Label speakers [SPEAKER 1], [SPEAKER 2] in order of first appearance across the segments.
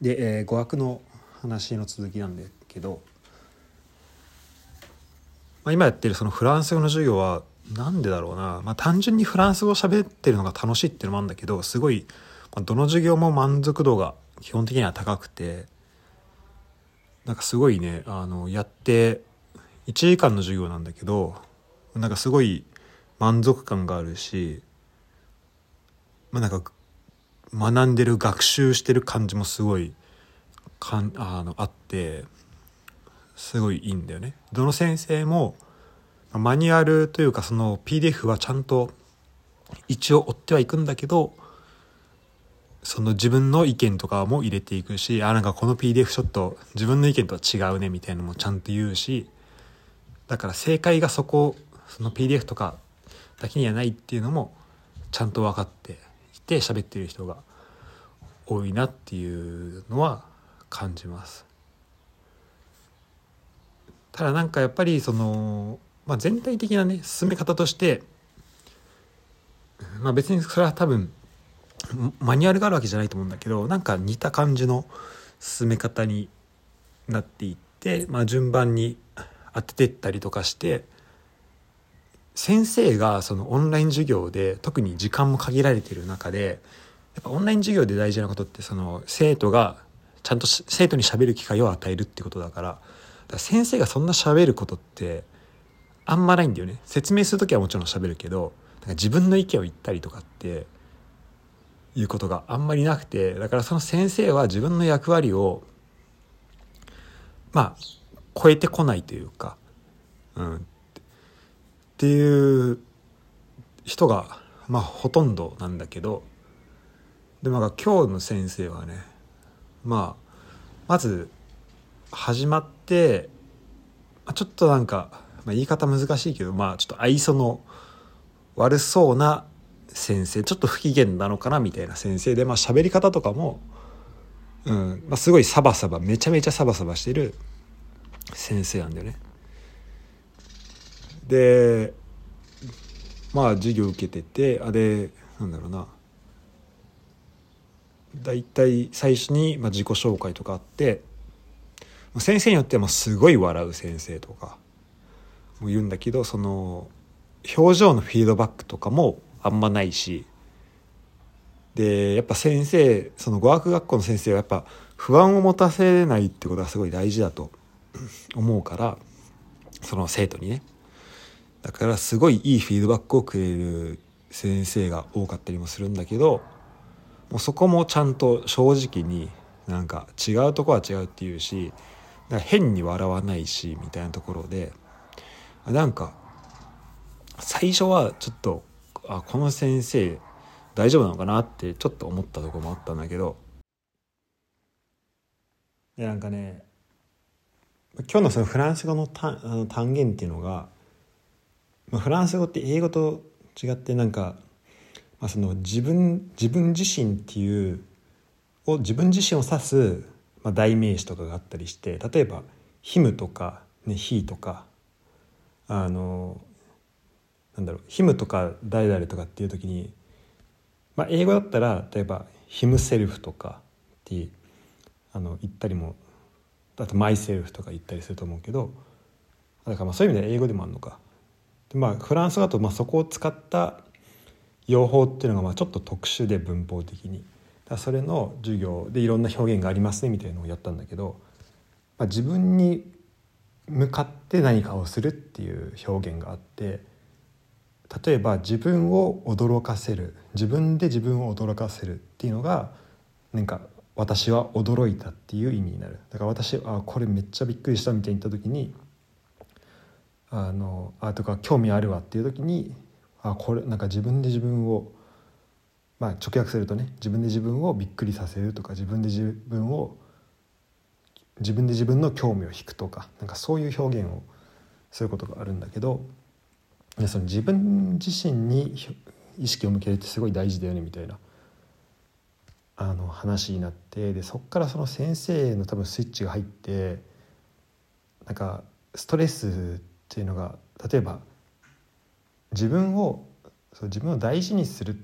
[SPEAKER 1] で、えー語学の話の続きなんだけど、まあ、今やってるそのフランス語の授業はなんでだろうな、まあ、単純にフランス語を喋ってるのが楽しいっていうのもあるんだけどすごいまあどの授業も満足度が基本的には高くてなんかすごいねあのやって1時間の授業なんだけどなんかすごい満足感があるしまあなんか学んでる学習してる感じもすごいかんあのあってすごいいいんだよね。どの先生もマニュアルというかその PDF はちゃんと一応追ってはいくんだけどその自分の意見とかも入れていくしあなんかこの PDF ちょっと自分の意見とは違うねみたいなのもちゃんと言うしだから正解がそこその PDF とかだけにはないっていうのもちゃんと分かっていて喋ってる人が多いなっていうのは感じます。ただなんかやっぱりその、まあ、全体的なね進め方として、まあ、別にそれは多分マニュアルがあるわけじゃないと思うんだけどなんか似た感じの進め方になっていって、まあ、順番に当ててったりとかして先生がそのオンライン授業で特に時間も限られている中でやっぱオンライン授業で大事なことってその生徒がちゃんと生徒に喋る機会を与えるってことだから先生がそんな喋ることってあんまないんだよね。説明する時はもちろん喋るけどか自分の意見を言ったりとかっていうことがあんまりなくてだからその先生は自分の役割をまあ超えてこないというか、うん、っていう人がまあほとんどなんだけどでもなんか今日の先生はねまあまず始まってまちょっとなんか、まあ、言い方難しいけどまあちょっと愛想の悪そうな先生ちょっと不機嫌なのかなみたいな先生でまあ喋り方とかも、うんまあ、すごいサバサバめちゃめちゃサバサバしてる先生なんだよね。でまあ授業受けててあれなんだろうな。大体最初に自己紹介とかあって先生によってはすごい笑う先生とかも言うんだけどその表情のフィードバックとかもあんまないしでやっぱ先生その語学学校の先生はやっぱ不安を持たせないってことがすごい大事だと思うからその生徒にね。だからすごいいいフィードバックをくれる先生が多かったりもするんだけどもうそこもちゃんと正直になんか違うとこは違うっていうし変に笑わないしみたいなところでなんか最初はちょっとあこの先生大丈夫なのかなってちょっと思ったとこもあったんだけどでなんかね今日のそのフランス語の単あの単元っていうのが、まあ、フランス語って英語と違ってなんか、まあ、その自分自分自身っていうを自分自身を指す、まあ、代名詞とかがあったりして例えば「ヒム」とか「ね、ヒとかあのなんだろう「ヒム」とか「誰々」とかっていう時に、まあ、英語だったら例えば「ヒムセルフ」とかってあの言ったりもあと「マイセルフ」とか言ったりすると思うけどだからまあそういう意味では英語でもあるのか。でまあ、フランスだとまあそこを使った用法っていうのがまあちょっと特殊で文法的に。だそれの授業でいろんな表現がありますねみたいなのをやったんだけど、まあ、自分に向かって何かをするっていう表現があって例えば自分を驚かせる。自分で自分を驚かせるっていうのがなんか私は驚いたっていう意味になる。だから私あこれめっちゃびっくりしたみたいに言った時にあのあとか興味あるわっていう時にあこれなんか自分で自分をまあ直訳するとね自分で自分をびっくりさせるとか自分で自分を自分で自分の興味を引くとかなんかそういう表現をすることがあるんだけどでその自分自身に意識を向けるってすごい大事だよねみたいなあの話になってでそっからその先生の多分スイッチが入ってなんかストレスってっていうのが例えば自分をそう自分を大事にする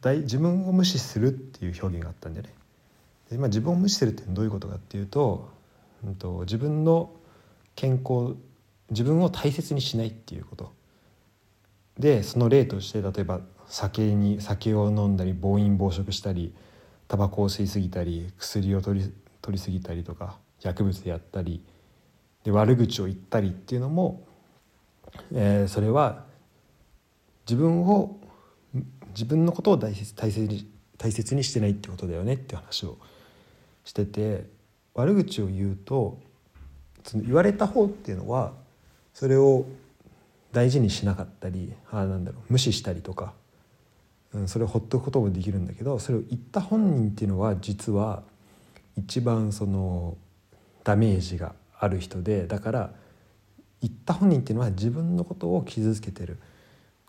[SPEAKER 1] 大自分を無視するっていう表現があったんだよね。で、まあ、自分を無視するってどういうことかっていうと,、うん、と自分の健康自分を大切にしないっていうことでその例として例えば酒に酒を飲んだり暴飲暴食したりタバコを吸いすぎたり薬を取り取りすぎたりとか薬物でやったりで悪口を言ったりっていうのも、えー、それは自分を自分のことを大切大切に大切にしてないってことだよねって話をしてて悪口を言うとその言われた方っていうのはそれを大事にしなかったりあなんだろう無視したりとかうん、それをほっとくこともできるんだけどそれを言った本人っていうのは実は一番そのダメージがある人でだから言った本人っていうのは自分のことを傷つけてる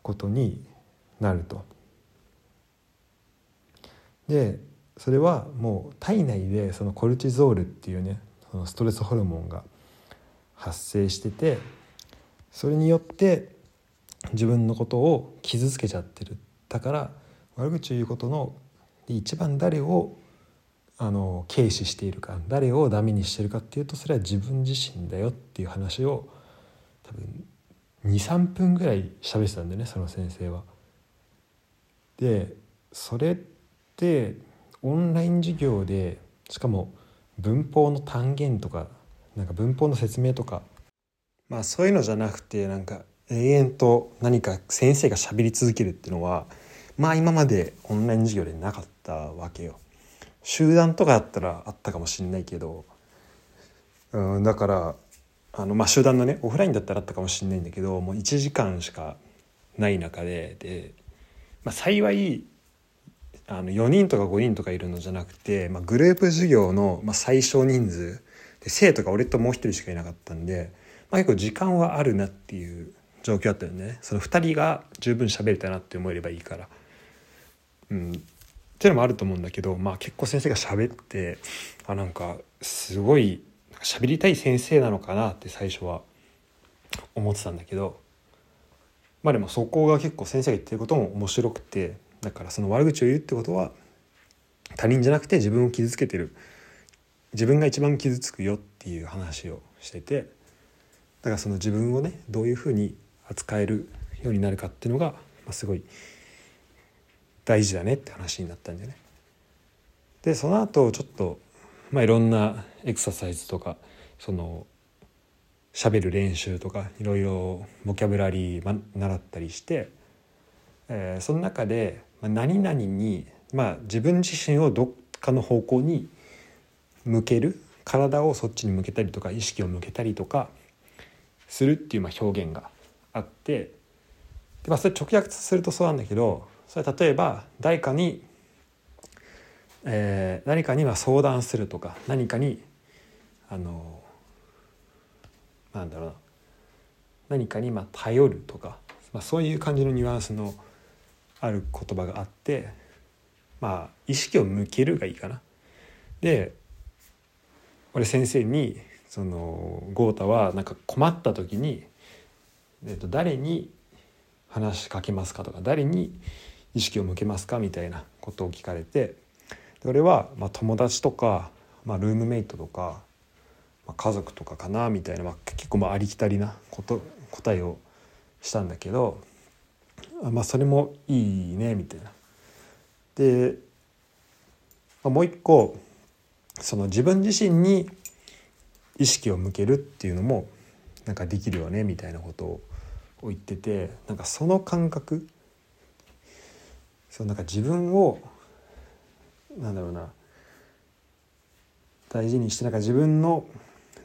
[SPEAKER 1] ことになると。でそれはもう体内でそのコルチゾールっていうねそのストレスホルモンが発生しててそれによって自分のことを傷つけちゃってるだから悪口を言うことの一番誰をあの軽視しているか誰をダメにしてるかっていうとそれは自分自身だよっていう話を多分23分ぐらい喋ってたんだよねその先生は。でそれってオンライン授業でしかも文法の単元とかなんか文法の説明とかまあそういうのじゃなくてなんか永遠と何か先生が喋り続けるっていうのはまあ今までオンライン授業でなかったわけよ。集団とかだったらあったかもしんないけど、うん、だからあの、まあ、集団のねオフラインだったらあったかもしんないんだけどもう1時間しかない中でで、まあ、幸いあの4人とか5人とかいるのじゃなくて、まあ、グループ授業の、まあ、最小人数で生徒が俺ともう一人しかいなかったんで、まあ、結構時間はあるなっていう状況だったよねその2人が十分喋れたなって思えればいいから。うん、っていうのもあると思うんだけど、まあ、結構先生が喋ってあなんかすごい喋りたい先生なのかなって最初は思ってたんだけどまあでもそこが結構先生が言ってることも面白くてだからその悪口を言うってことは他人じゃなくて自分を傷つけてる自分が一番傷つくよっていう話をしててだからその自分をねどういうふうに扱えるようになるかっていうのが、まあ、すごい大事だねって話になったんじゃないでその後ちょっとまあいろんなエクササイズとかその喋る練習とかいろいろボキャブラリー習ったりして、えー、その中で、まあ、何々に、まあ、自分自身をどっかの方向に向ける体をそっちに向けたりとか意識を向けたりとかするっていうまあ表現があってで、まあ、それ直訳するとそうなんだけどそれ例えば誰かに、えー、何かには相談するとか何かにあのなんだろうな何かにまあ頼るとか、まあ、そういう感じのニュアンスのある言葉があってまあ意識を向けるがいいかな。で俺先生にその豪太はなんか困った時に、えっと、誰に話しかけますかとか誰に意識を向けますかみたいなことを聞かれて俺はま友達とか、まあ、ルームメイトとか、まあ、家族とかかなみたいな、まあ、結構まあありきたりなこと答えをしたんだけどまあそれもいいねみたいな。で、まあ、もう一個その自分自身に意識を向けるっていうのもなんかできるよねみたいなことを言っててなんかその感覚そうなんか自分をなんだろうな大事にしてなんか自分の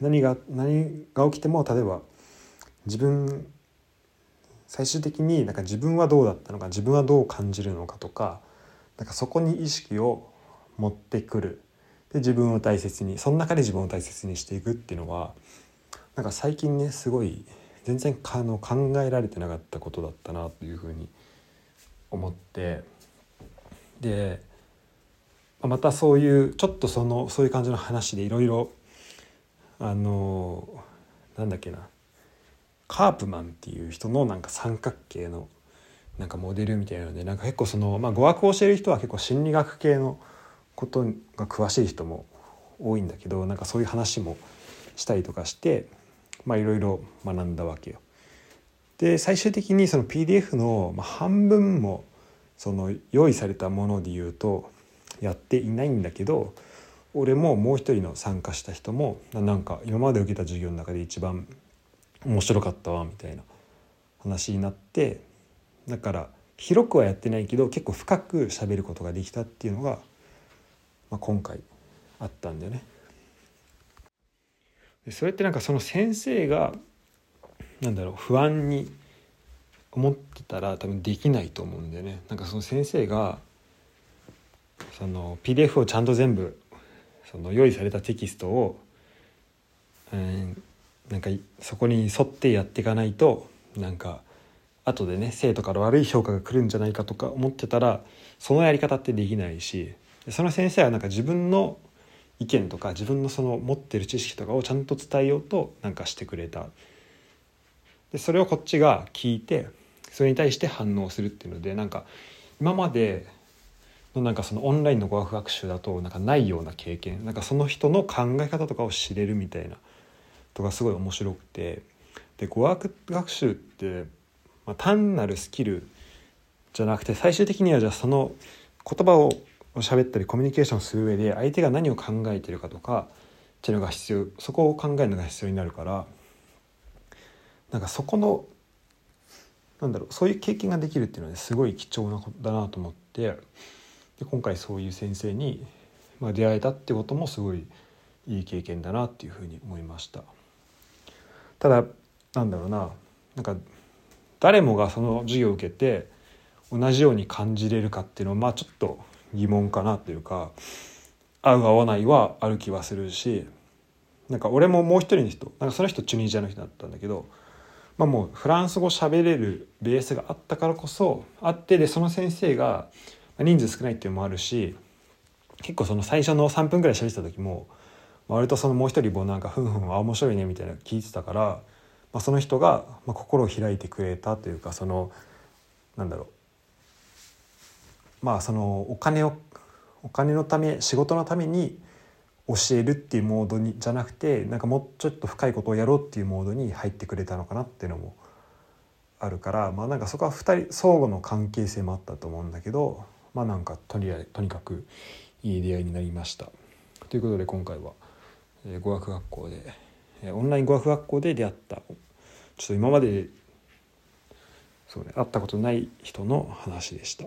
[SPEAKER 1] 何が何が起きても例えば自分最終的になんか自分はどうだったのか自分はどう感じるのかとかなんかそこに意識を持ってくるで自分を大切にその中で自分を大切にしていくっていうのはなんか最近ねすごい全然あの考えられてなかったことだったなというふうに思って。でまたそういうちょっとそのそういう感じの話でいろいろあのなんだっけなカープマンっていう人のなんか三角形のなんかモデルみたいなのでなんか結構その、まあ、語学を教える人は結構心理学系のことが詳しい人も多いんだけどなんかそういう話もしたりとかしてまあいろいろ学んだわけよ。で最終的にその PDF の半分もその用意されたもので言うとやっていないんだけど俺ももう一人の参加した人もなんか今まで受けた授業の中で一番面白かったわみたいな話になってだから広くはやってないけど結構深く喋ることができたっていうのが、まあ、今回あったんだよね。でそれってなんかその先生がなんだろう不安に思ってたら多分できないと思うんだよね。なんかその先生がその PDF をちゃんと全部その用意されたテキストを、うん、なんかそこに沿ってやっていかないとなんか後でね生徒から悪い評価が来るんじゃないかとか思ってたらそのやり方ってできないしその先生はなんか自分の意見とか自分のその持ってる知識とかをちゃんと伝えようとなんかしてくれた。でそれをこっちが聞いてそれに対して反応するっていうのでなんか今までのなんかそのオンラインの語学学習だとなんかないような経験。なんかその人の考え方とかを知れるみたいなとかすごい面白くて。で語学学習って、まあ、単なるスキルじゃなくて最終的にはじゃあその言葉を喋ったりコミュニケーションする上で相手が何を考えてるかとかっていうのが必要そこを考えるのが必要になるからなんかそこのなんだろうそういう経験ができるっていうのは、ね、すごい貴重なことだなと思って。で今回そういう先生に、まあ、出会えたってこともすごいいい経験だなっていうふうに思いました。ただなんだろうななんか誰もがその授業を受けて同じように感じれるかっていうのはまあちょっと疑問かなというか合う合わないはある気はするしなんか俺ももう一人の人なんかその人チュニジアの人だったんだけど、まあ、もうフランス語喋れるベースがあったからこそあってでその先生が人数少ないっていうのもあるし結構その最初の3分ぐらい喋ってた時も割とそのもう一人もなんかふんふんあ面白いねみたいな聞いてたから、まあ、その人が心を開いてくれたというかそのなんだろう。まあそのお金をお金のため仕事のために教えるっていうモードにじゃなくてなんかもうちょっと深いことをやろうっていうモードに入ってくれたのかなっていうのもあるからまあなんかそこは2人相互の関係性もあったと思うんだけどまあなんかとりあえずとにかくいい出会いになりました。ということで今回はえ語学学校でえオンライン語学学校で出会ったちょっと今までそうね会ったことない人の話でした。